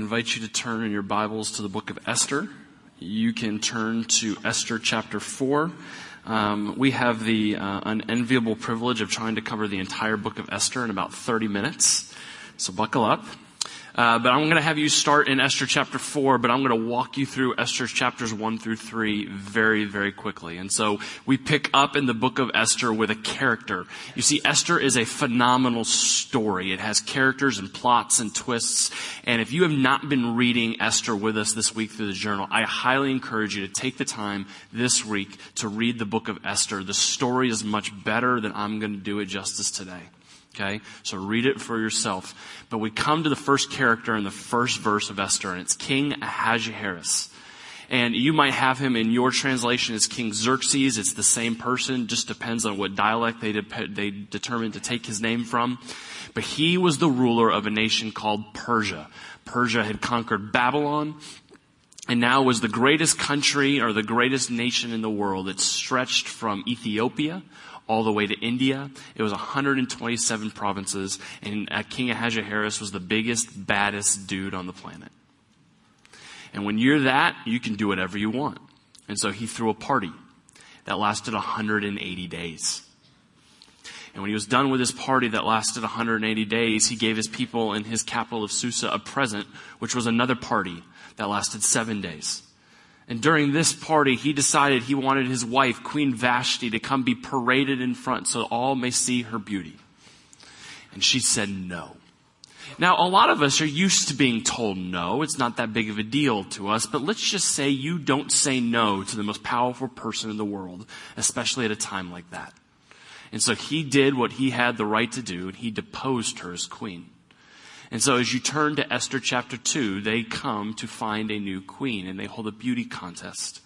invite you to turn in your Bibles to the book of Esther. You can turn to Esther chapter 4. Um, we have the uh, unenviable privilege of trying to cover the entire book of Esther in about 30 minutes. So buckle up. Uh, but I'm going to have you start in Esther chapter 4, but I'm going to walk you through Esther chapters 1 through 3 very, very quickly. And so we pick up in the book of Esther with a character. You see, Esther is a phenomenal story. It has characters and plots and twists. And if you have not been reading Esther with us this week through the journal, I highly encourage you to take the time this week to read the book of Esther. The story is much better than I'm going to do it justice today. Okay? So read it for yourself. But we come to the first character in the first verse of Esther, and it's King Ahasuerus. And you might have him in your translation as King Xerxes. It's the same person, just depends on what dialect they, de- they determined to take his name from. But he was the ruler of a nation called Persia. Persia had conquered Babylon and now was the greatest country or the greatest nation in the world. It stretched from Ethiopia all the way to India. It was 127 provinces, and uh, King Ahasuerus was the biggest, baddest dude on the planet. And when you're that, you can do whatever you want. And so he threw a party that lasted 180 days. And when he was done with his party that lasted 180 days, he gave his people in his capital of Susa a present, which was another party that lasted seven days. And during this party, he decided he wanted his wife, Queen Vashti, to come be paraded in front so all may see her beauty. And she said no. Now, a lot of us are used to being told no. It's not that big of a deal to us, but let's just say you don't say no to the most powerful person in the world, especially at a time like that. And so he did what he had the right to do, and he deposed her as queen. And so as you turn to Esther chapter 2, they come to find a new queen and they hold a beauty contest.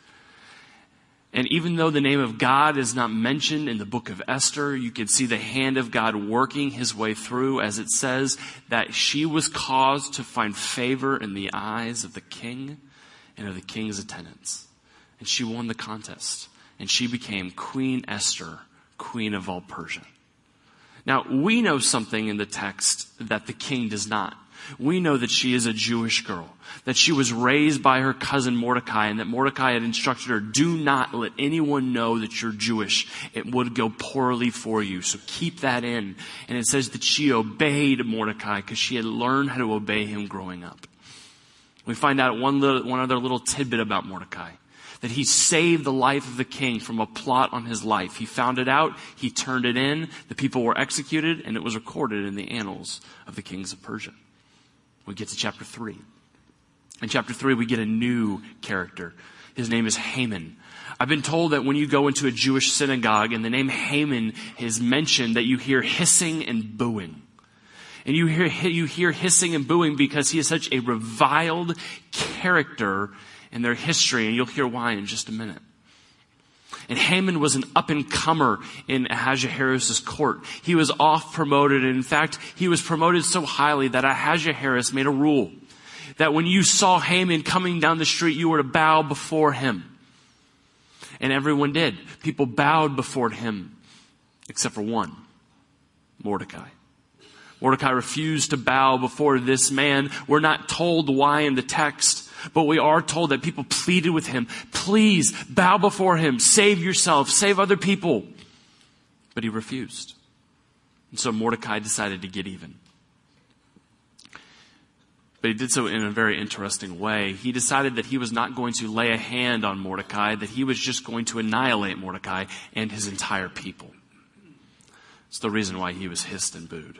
And even though the name of God is not mentioned in the book of Esther, you can see the hand of God working his way through as it says that she was caused to find favor in the eyes of the king and of the king's attendants. And she won the contest. And she became Queen Esther, Queen of all Persia. Now, we know something in the text that the king does not. We know that she is a Jewish girl, that she was raised by her cousin Mordecai, and that Mordecai had instructed her, do not let anyone know that you're Jewish. It would go poorly for you. So keep that in. And it says that she obeyed Mordecai because she had learned how to obey him growing up. We find out one, little, one other little tidbit about Mordecai that he saved the life of the king from a plot on his life. He found it out, he turned it in, the people were executed, and it was recorded in the annals of the kings of Persia. We get to chapter 3. In chapter 3, we get a new character. His name is Haman. I've been told that when you go into a Jewish synagogue and the name Haman is mentioned, that you hear hissing and booing. And you hear, you hear hissing and booing because he is such a reviled character and their history, and you'll hear why in just a minute. And Haman was an up and comer in Ahasuerus' court. He was off promoted, and in fact, he was promoted so highly that Ahasuerus made a rule that when you saw Haman coming down the street, you were to bow before him. And everyone did. People bowed before him, except for one, Mordecai. Mordecai refused to bow before this man. We're not told why in the text. But we are told that people pleaded with him, please bow before him, save yourself, save other people. But he refused. And so Mordecai decided to get even. But he did so in a very interesting way. He decided that he was not going to lay a hand on Mordecai, that he was just going to annihilate Mordecai and his entire people. It's the reason why he was hissed and booed.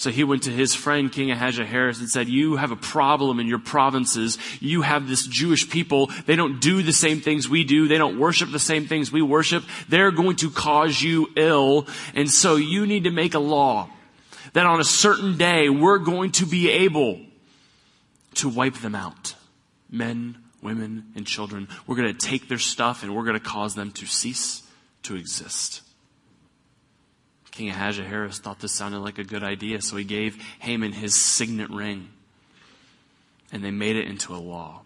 So he went to his friend King Ahasuerus and said, you have a problem in your provinces. You have this Jewish people. They don't do the same things we do. They don't worship the same things we worship. They're going to cause you ill. And so you need to make a law that on a certain day we're going to be able to wipe them out. Men, women, and children. We're going to take their stuff and we're going to cause them to cease to exist. King Ahasuerus thought this sounded like a good idea, so he gave Haman his signet ring. And they made it into a law.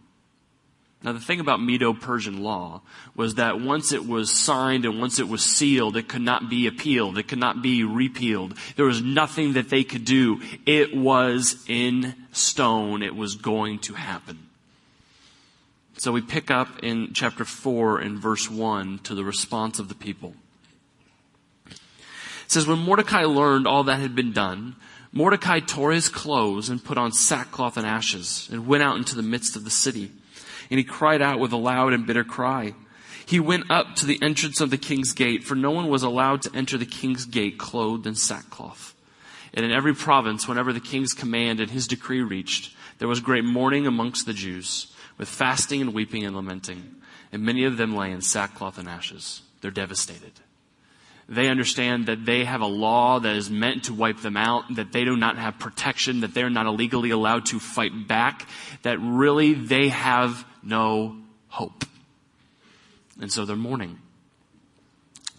Now, the thing about Medo-Persian law was that once it was signed and once it was sealed, it could not be appealed. It could not be repealed. There was nothing that they could do. It was in stone. It was going to happen. So we pick up in chapter 4 in verse 1 to the response of the people. Says, When Mordecai learned all that had been done, Mordecai tore his clothes and put on sackcloth and ashes and went out into the midst of the city and he cried out with a loud and bitter cry. He went up to the entrance of the king's gate, for no one was allowed to enter the king's gate clothed in sackcloth. And in every province, whenever the king's command and his decree reached, there was great mourning amongst the Jews, with fasting and weeping and lamenting. And many of them lay in sackcloth and ashes. They're devastated. They understand that they have a law that is meant to wipe them out, that they do not have protection, that they're not illegally allowed to fight back, that really they have no hope. And so they're mourning.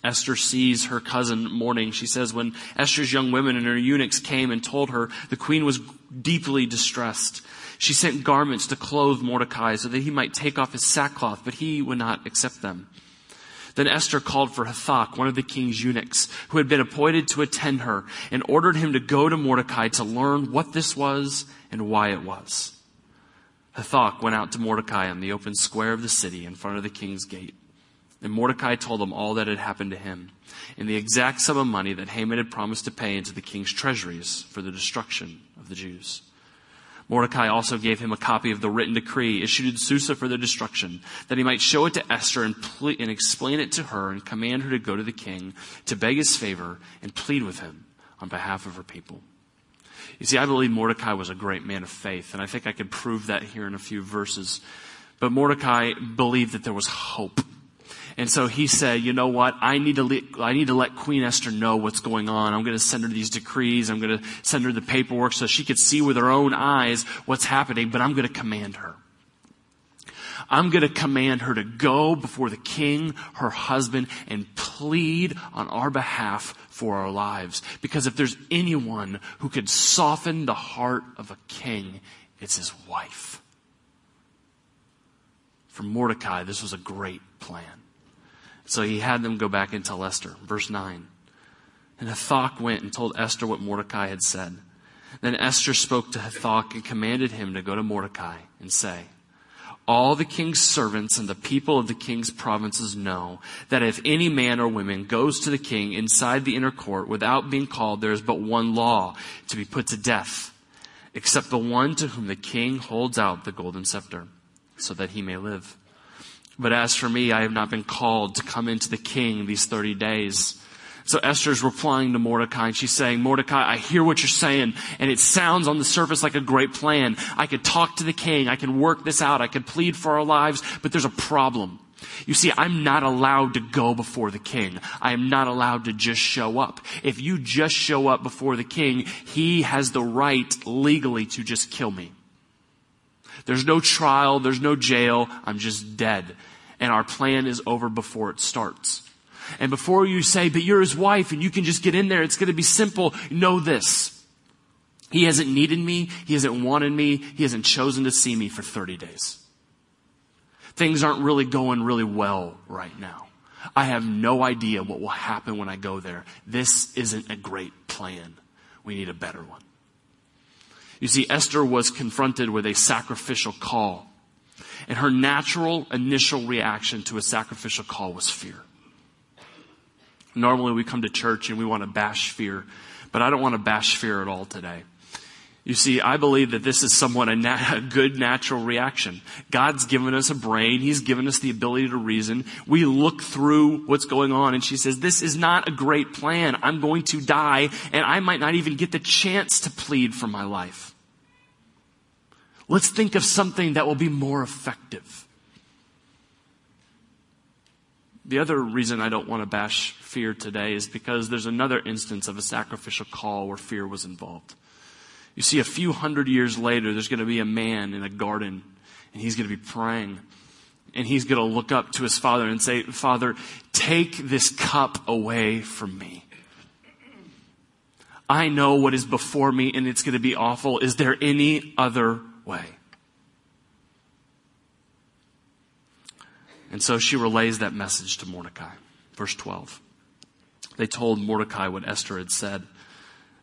Esther sees her cousin mourning. She says, when Esther's young women and her eunuchs came and told her, the queen was deeply distressed. She sent garments to clothe Mordecai so that he might take off his sackcloth, but he would not accept them. Then Esther called for Hathach, one of the king's eunuchs, who had been appointed to attend her, and ordered him to go to Mordecai to learn what this was and why it was. Hathach went out to Mordecai on the open square of the city in front of the king's gate. And Mordecai told him all that had happened to him, and the exact sum of money that Haman had promised to pay into the king's treasuries for the destruction of the Jews. Mordecai also gave him a copy of the written decree issued in Susa for their destruction, that he might show it to Esther and, ple- and explain it to her and command her to go to the king to beg his favor and plead with him on behalf of her people. You see, I believe Mordecai was a great man of faith, and I think I could prove that here in a few verses. But Mordecai believed that there was hope. And so he said, you know what? I need to let, I need to let Queen Esther know what's going on. I'm going to send her these decrees. I'm going to send her the paperwork so she could see with her own eyes what's happening, but I'm going to command her. I'm going to command her to go before the king, her husband, and plead on our behalf for our lives. Because if there's anyone who could soften the heart of a king, it's his wife. For Mordecai, this was a great plan. So he had them go back and tell Esther. Verse 9. And Hathach went and told Esther what Mordecai had said. Then Esther spoke to Hathach and commanded him to go to Mordecai and say, all the king's servants and the people of the king's provinces know that if any man or woman goes to the king inside the inner court without being called, there is but one law to be put to death, except the one to whom the king holds out the golden scepter, so that he may live. But as for me, I have not been called to come into the king these 30 days. So Esther's replying to Mordecai and she's saying, Mordecai, I hear what you're saying and it sounds on the surface like a great plan. I could talk to the king. I can work this out. I can plead for our lives, but there's a problem. You see, I'm not allowed to go before the king. I am not allowed to just show up. If you just show up before the king, he has the right legally to just kill me. There's no trial. There's no jail. I'm just dead. And our plan is over before it starts. And before you say, but you're his wife and you can just get in there, it's going to be simple, know this. He hasn't needed me. He hasn't wanted me. He hasn't chosen to see me for 30 days. Things aren't really going really well right now. I have no idea what will happen when I go there. This isn't a great plan. We need a better one. You see, Esther was confronted with a sacrificial call. And her natural initial reaction to a sacrificial call was fear. Normally we come to church and we want to bash fear, but I don't want to bash fear at all today. You see, I believe that this is somewhat a, a, good natural reaction. God's given us a brain. He's given us the ability to reason. We look through what's going on and she says, this is not a great plan. I'm going to die and I might not even get the chance to plead for my life. Let's think of something that will be more effective. The other reason I don't want to bash fear today is because there's another instance of a sacrificial call where fear was involved. You see, a few hundred years later, there's going to be a man in a garden and he's going to be praying and he's going to look up to his father and say, Father, take this cup away from me. I know what is before me and it's going to be awful. Is there any other way? And so she relays that message to Mordecai. Verse 12. They told Mordecai what Esther had said.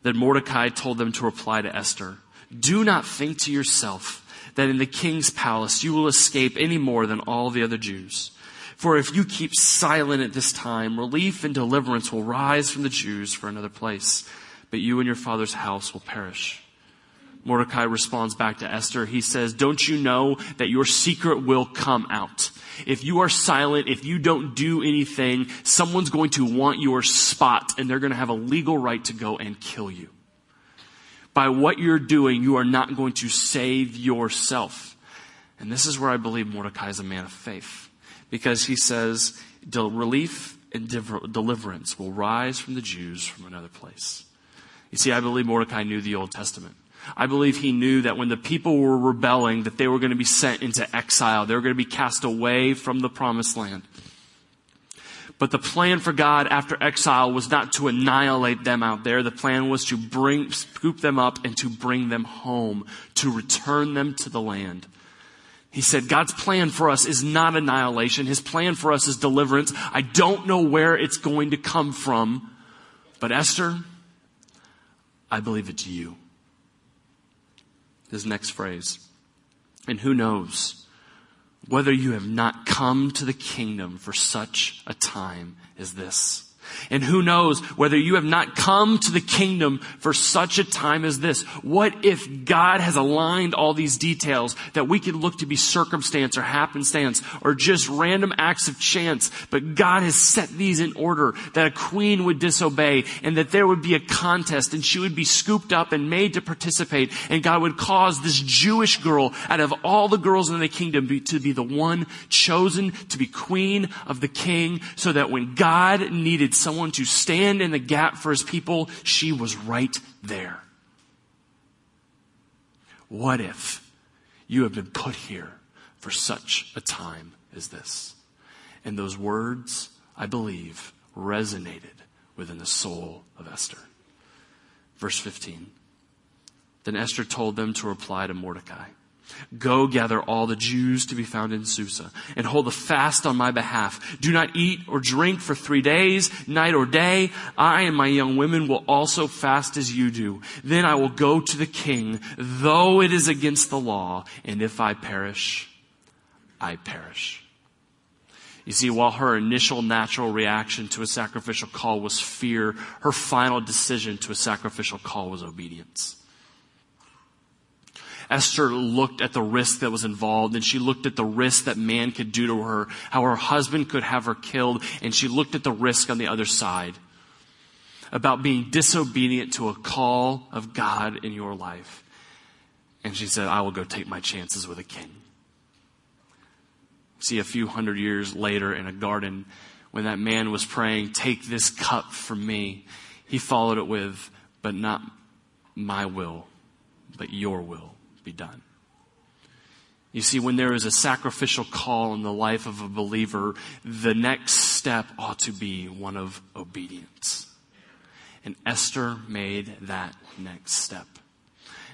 Then Mordecai told them to reply to Esther, Do not think to yourself that in the king's palace you will escape any more than all the other Jews. For if you keep silent at this time, relief and deliverance will rise from the Jews for another place, but you and your father's house will perish. Mordecai responds back to Esther. He says, don't you know that your secret will come out? If you are silent, if you don't do anything, someone's going to want your spot and they're going to have a legal right to go and kill you. By what you're doing, you are not going to save yourself. And this is where I believe Mordecai is a man of faith. Because he says, relief and deliverance will rise from the Jews from another place. You see, I believe Mordecai knew the Old Testament. I believe he knew that when the people were rebelling, that they were going to be sent into exile. They were going to be cast away from the promised land. But the plan for God after exile was not to annihilate them out there. The plan was to bring, scoop them up and to bring them home, to return them to the land. He said, God's plan for us is not annihilation. His plan for us is deliverance. I don't know where it's going to come from, but Esther, I believe it's you this next phrase. And who knows whether you have not come to the kingdom for such a time as this. And who knows whether you have not come to the kingdom for such a time as this? What if God has aligned all these details that we could look to be circumstance or happenstance or just random acts of chance, but God has set these in order that a queen would disobey and that there would be a contest and she would be scooped up and made to participate and God would cause this Jewish girl out of all the girls in the kingdom to be the one chosen to be queen of the king so that when God needed someone to stand in the gap for his people, she was right there. What if you have been put here for such a time as this? And those words, I believe, resonated within the soul of Esther. Verse 15. Then Esther told them to reply to Mordecai. Go gather all the Jews to be found in Susa and hold a fast on my behalf. Do not eat or drink for three days, night or day. I and my young women will also fast as you do. Then I will go to the king, though it is against the law. And if I perish, I perish. You see, while her initial natural reaction to a sacrificial call was fear, her final decision to a sacrificial call was obedience. Esther looked at the risk that was involved and she looked at the risk that man could do to her, how her husband could have her killed, and she looked at the risk on the other side about being disobedient to a call of God in your life. And she said, I will go take my chances with a king. See, a few hundred years later in a garden, when that man was praying, Take this cup from me, he followed it with, But not my will, but your will be done. You see, when there is a sacrificial call in the life of a believer, the next step ought to be one of obedience. And Esther made that next step.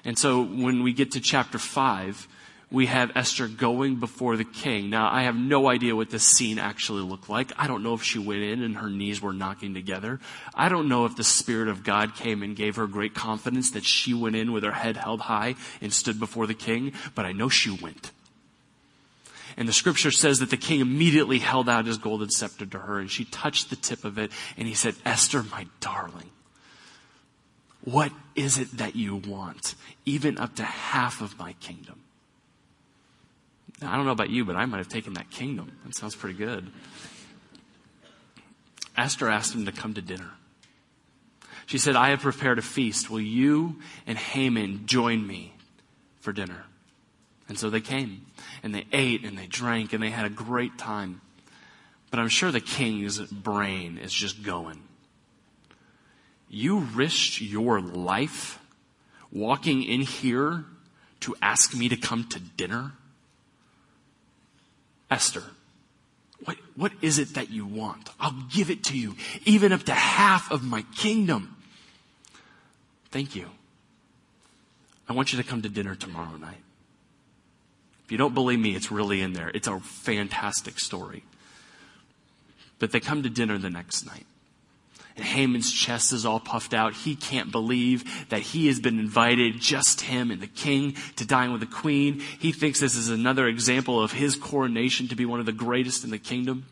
And so when we get to chapter 5, we have Esther going before the king. Now, I have no idea what this scene actually looked like. I don't know if she went in and her knees were knocking together. I don't know if the Spirit of God came and gave her great confidence that she went in with her head held high and stood before the king, but I know she went. And the scripture says that the king immediately held out his golden scepter to her and she touched the tip of it and he said, Esther, my darling, what is it that you want? Even up to half of my kingdom. Now, I don't know about you, but I might have taken that kingdom. That sounds pretty good. Esther asked him to come to dinner. She said, I have prepared a feast. Will you and Haman join me for dinner? And so they came and they ate and they drank and they had a great time. But I'm sure the king's brain is just going. You risked your life walking in here to ask me to come to dinner? Esther, what, what is it that you want? I'll give it to you, even up to half of my kingdom. Thank you. I want you to come to dinner tomorrow night. If you don't believe me, it's really in there. It's a fantastic story. But they come to dinner the next night. And Haman's chest is all puffed out. He can't believe that he has been invited, just him and the king, to dine with the queen. He thinks this is another example of his coronation to be one of the greatest in the kingdom.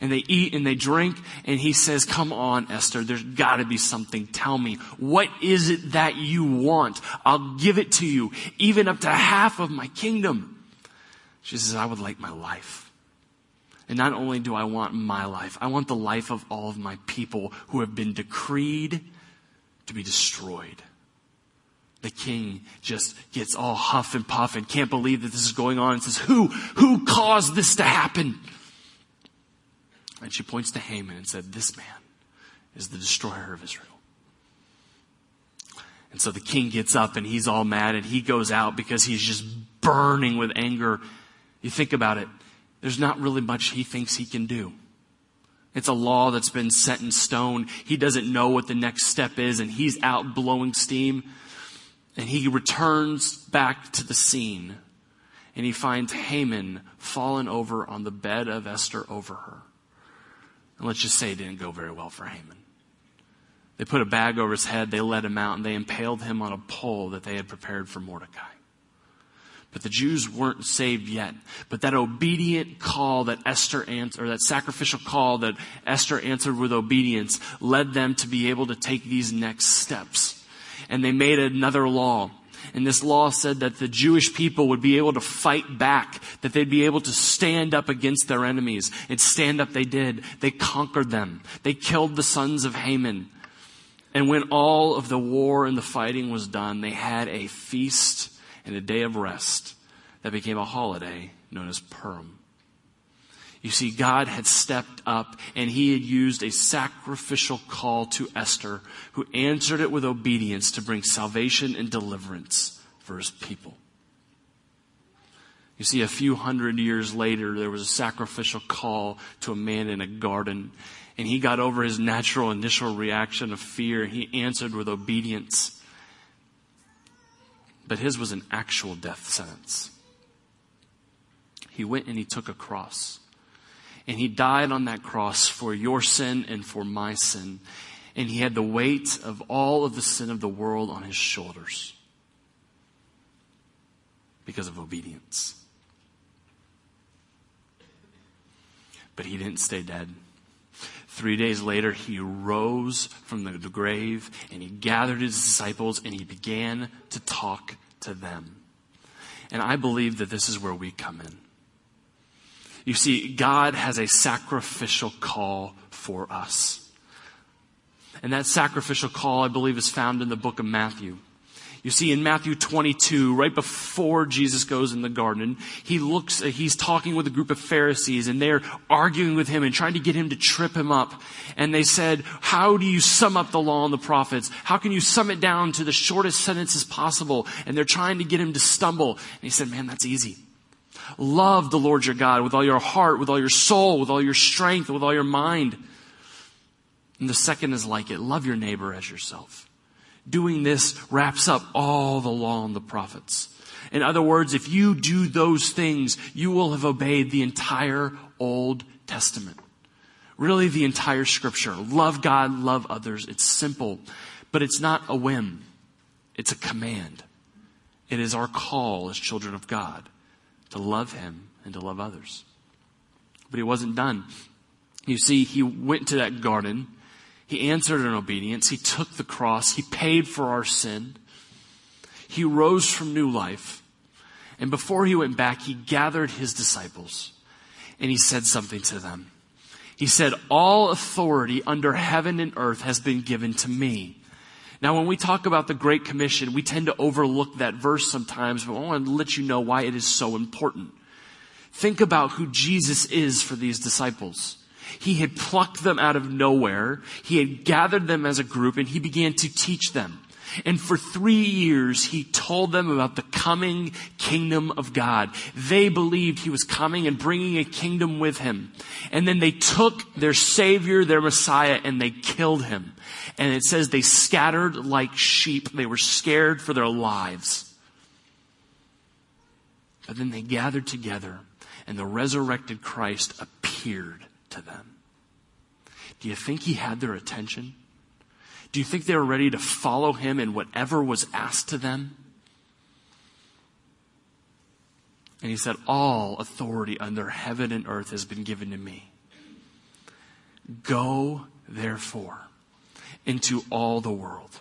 And they eat and they drink, and he says, Come on, Esther, there's gotta be something. Tell me, what is it that you want? I'll give it to you, even up to half of my kingdom. She says, I would like my life. And not only do I want my life, I want the life of all of my people who have been decreed to be destroyed. The king just gets all huff and puff and can't believe that this is going on and says, who, who caused this to happen? And she points to Haman and said, this man is the destroyer of Israel. And so the king gets up and he's all mad and he goes out because he's just burning with anger. You think about it there's not really much he thinks he can do. It's a law that's been set in stone. He doesn't know what the next step is and he's out blowing steam. And he returns back to the scene and he finds Haman fallen over on the bed of Esther over her. And let's just say it didn't go very well for Haman. They put a bag over his head, they let him out, and they impaled him on a pole that they had prepared for Mordecai. But the Jews weren't saved yet. But that obedient call that Esther answered, or that sacrificial call that Esther answered with obedience led them to be able to take these next steps. And they made another law. And this law said that the Jewish people would be able to fight back, that they'd be able to stand up against their enemies. And stand up they did. They conquered them. They killed the sons of Haman. And when all of the war and the fighting was done, they had a feast and a day of rest that became a holiday known as Purim. You see, God had stepped up and he had used a sacrificial call to Esther, who answered it with obedience to bring salvation and deliverance for his people. You see, a few hundred years later, there was a sacrificial call to a man in a garden, and he got over his natural initial reaction of fear. He answered with obedience. But his was an actual death sentence. He went and he took a cross. And he died on that cross for your sin and for my sin. And he had the weight of all of the sin of the world on his shoulders because of obedience. But he didn't stay dead. Three days later, he rose from the, grave and he gathered his disciples and he began to talk to them. And I believe that this is where we come in. You see, God has a sacrificial call for us. And that sacrificial call, I believe, is found in the book of Matthew. You see, in Matthew 22, right before Jesus goes in the garden, he looks, uh, he's talking with a group of Pharisees and they're arguing with him and trying to get him to trip him up. And they said, how do you sum up the law and the prophets? How can you sum it down to the shortest sentences possible? And they're trying to get him to stumble. And he said, man, that's easy. Love the Lord your God with all your heart, with all your soul, with all your strength, with all your mind. And the second is like it. Love your neighbor as yourself. Doing this wraps up all the law and the prophets. In other words, if you do those things, you will have obeyed the entire Old Testament. Really the entire scripture. Love God, love others. It's simple, but it's not a whim. It's a command. It is our call as children of God to love Him and to love others. But he wasn't done. You see, he went to that garden he answered in obedience. He took the cross. He paid for our sin. He rose from new life. And before he went back, he gathered his disciples and he said something to them. He said, all authority under heaven and earth has been given to me. Now, when we talk about the Great Commission, we tend to overlook that verse sometimes, but I want to let you know why it is so important. Think about who Jesus is for these disciples. He had plucked them out of nowhere. He had gathered them as a group and he began to teach them. And for three years, he told them about the coming kingdom of God. They believed he was coming and bringing a kingdom with him. And then they took their savior, their messiah, and they killed him. And it says they scattered like sheep. They were scared for their lives. But then they gathered together, and the resurrected Christ appeared to them. Do you think he had their attention? Do you think they were ready to follow him in whatever was asked to them? And he said, All authority under heaven and earth has been given to me. Go, therefore, into all the world.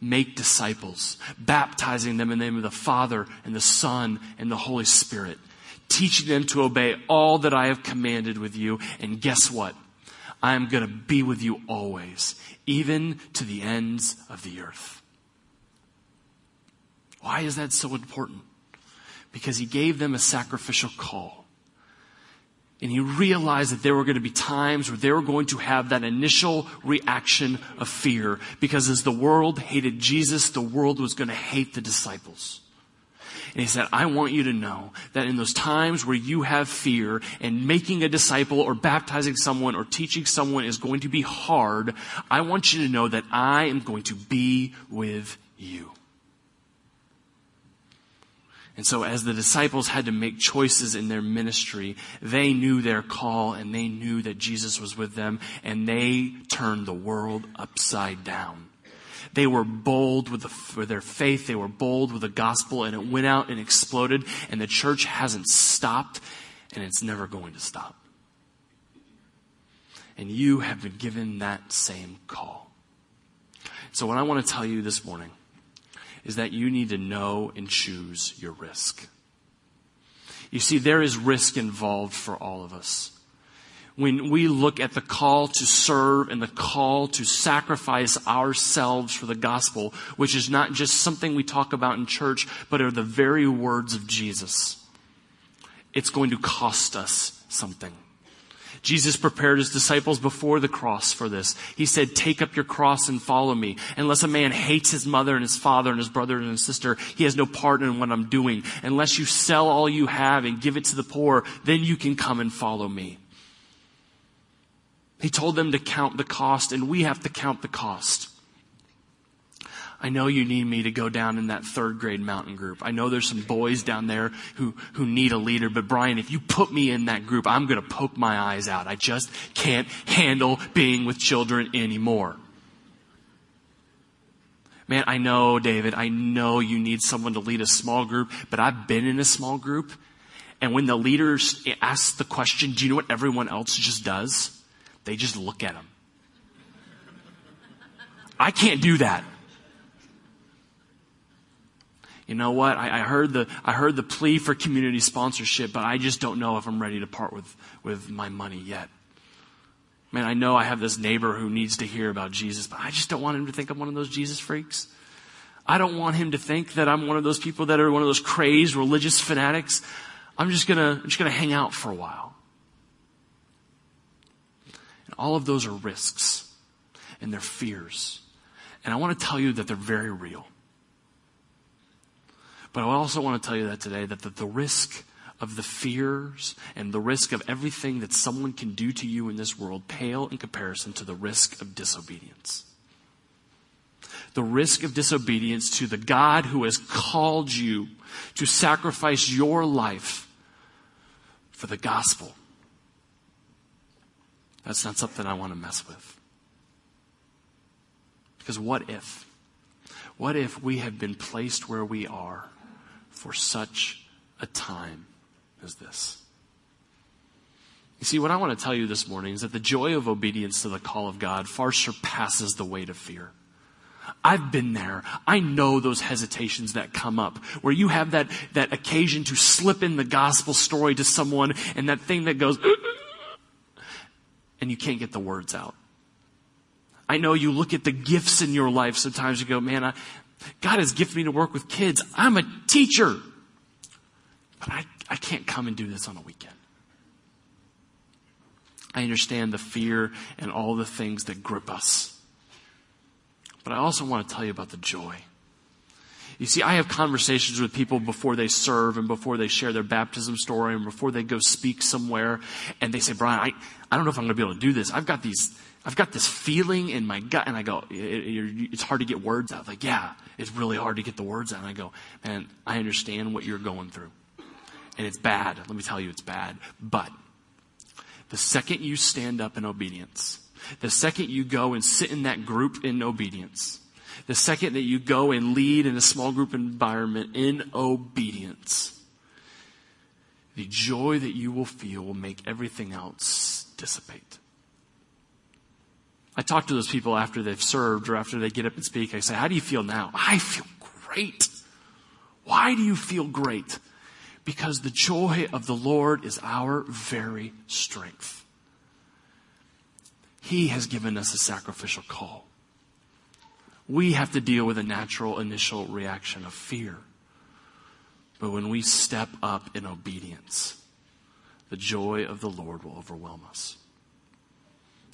Make disciples, baptizing them in the name of the Father and the Son and the Holy Spirit, teaching them to obey all that I have commanded with you. And guess what? I am going to be with you always, even to the ends of the earth. Why is that so important? because he gave them a sacrificial call. And he realized that there were going to be times where they were going to have that initial reaction of fear because as the world hated Jesus, the world was going to hate the disciples. And he said, I want you to know that in those times where you have fear and making a disciple or baptizing someone or teaching someone is going to be hard, I want you to know that I am going to be with you. And so as the disciples had to make choices in their ministry, they knew their call and they knew that Jesus was with them and they turned the world upside down. They were bold with, the, their faith. They were bold with the gospel and it went out and exploded and the church hasn't stopped and it's never going to stop. And you have been given that same call. So what I want to tell you this morning is that you need to know and choose your risk. You see, there is risk involved for all of us. When we look at the call to serve and the call to sacrifice ourselves for the gospel, which is not just something we talk about in church, but are the very words of Jesus, it's going to cost us something. Jesus prepared his disciples before the cross for this. He said, take up your cross and follow me. Unless a man hates his mother and his father and his brother and his sister, he has no part in what I'm doing. Unless you sell all you have and give it to the poor, then you can come and follow me. He told them to count the cost and we have to count the cost. I know you need me to go down in that third grade mountain group. I know there's some boys down there who, who need a leader, but Brian, if you put me in that group, I'm going to poke my eyes out. I just can't handle being with children anymore. Man, I know, David, I know you need someone to lead a small group, but I've been in a small group. And when the leaders ask the question, do you know what everyone else just does? They just look at them. I can't do that you know what? I, I, heard the, I heard the plea for community sponsorship, but I just don't know if I'm ready to part with, with my money yet. Man, I know I have this neighbor who needs to hear about Jesus, but I just don't want him to think I'm one of those Jesus freaks. I don't want him to think that I'm one of those people that are one of those crazed religious fanatics. I'm just gonna, I'm just gonna hang out for a while. All of those are risks and they're fears. And I want to tell you that they're very real. But I also want to tell you that today that the, the risk of the fears and the risk of everything that someone can do to you in this world pale in comparison to the risk of disobedience. The risk of disobedience to the God who has called you to sacrifice your life for the gospel. That's not something I want to mess with. Because what if? What if we have been placed where we are for such a time as this. You see, what I want to tell you this morning is that the joy of obedience to the call of God far surpasses the weight of fear. I've been there. I know those hesitations that come up where you have that, that occasion to slip in the gospel story to someone and that thing that goes, uh, uh, and you can't get the words out. I know you look at the gifts in your life sometimes you go, man, I, God has gifted me to work with kids. I'm a teacher. But I, I can't come and do this on a weekend. I understand the fear and all the things that grip us. But I also want to tell you about the joy. You see, I have conversations with people before they serve and before they share their baptism story and before they go speak somewhere. And they say, Brian, I, I don't know if I'm going to be able to do this. I've got these, I've got this feeling in my gut, and I go, it, it, it's hard to get words out. Like, yeah, it's really hard to get the words out. And I go, man, I understand what you're going through. And it's bad. Let me tell you, it's bad. But the second you stand up in obedience, the second you go and sit in that group in obedience, the second that you go and lead in a small group environment in obedience, the joy that you will feel will make everything else dissipate. I talk to those people after they've served or after they get up and speak. I say, How do you feel now? I feel great. Why do you feel great? Because the joy of the Lord is our very strength. He has given us a sacrificial call. We have to deal with a natural initial reaction of fear. But when we step up in obedience, the joy of the Lord will overwhelm us.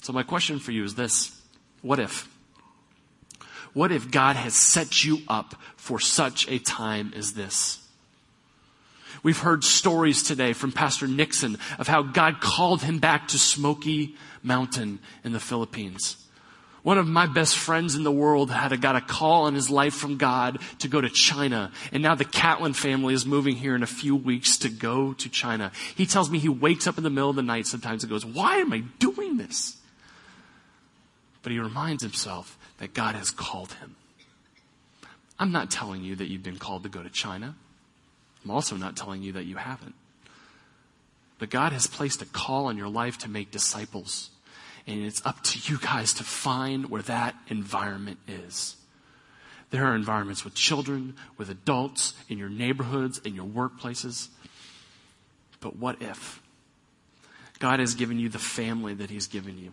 So, my question for you is this What if? What if God has set you up for such a time as this? We've heard stories today from Pastor Nixon of how God called him back to Smoky Mountain in the Philippines. One of my best friends in the world had a, got a call in his life from God to go to China. And now the Catlin family is moving here in a few weeks to go to China. He tells me he wakes up in the middle of the night sometimes and goes, why am I doing this? But he reminds himself that God has called him. I'm not telling you that you've been called to go to China. I'm also not telling you that you haven't. But God has placed a call on your life to make disciples. And it's up to you guys to find where that environment is. There are environments with children, with adults, in your neighborhoods, in your workplaces. But what if? God has given you the family that He's given you.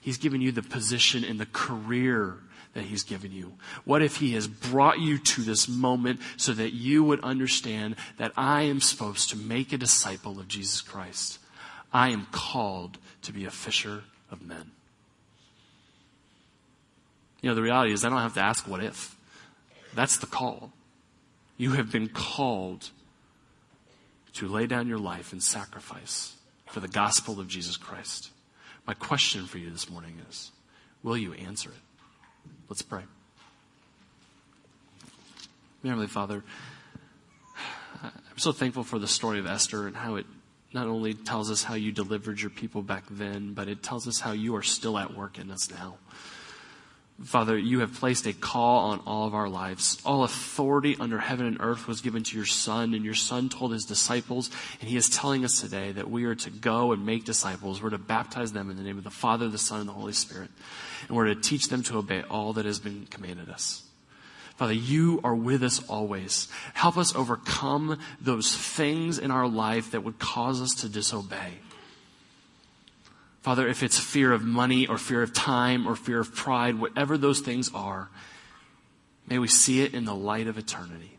He's given you the position and the career that He's given you? What if He has brought you to this moment so that you would understand that I am supposed to make a disciple of Jesus Christ? I am called to be a fisher of men. You know, the reality is I don't have to ask what if. That's the call. You have been called to lay down your life in sacrifice for the gospel of Jesus Christ. My question for you this morning is, will you answer it? Let's pray. Heavenly Father, I'm so thankful for the story of Esther and how it not only tells us how you delivered your people back then, but it tells us how you are still at work in us now. Father, you have placed a call on all of our lives. All authority under heaven and earth was given to your Son, and your Son told his disciples, and he is telling us today that we are to go and make disciples. We're to baptize them in the name of the Father, the Son, and the Holy Spirit. And we're to teach them to obey all that has been commanded us. Father, you are with us always. Help us overcome those things in our life that would cause us to disobey. Father, if it's fear of money or fear of time or fear of pride, whatever those things are, may we see it in the light of eternity.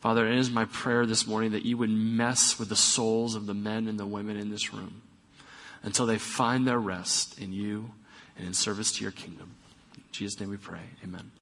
Father, it is my prayer this morning that you would mess with the souls of the men and the women in this room until they find their rest in you and in service to your kingdom. In Jesus' name we pray. Amen.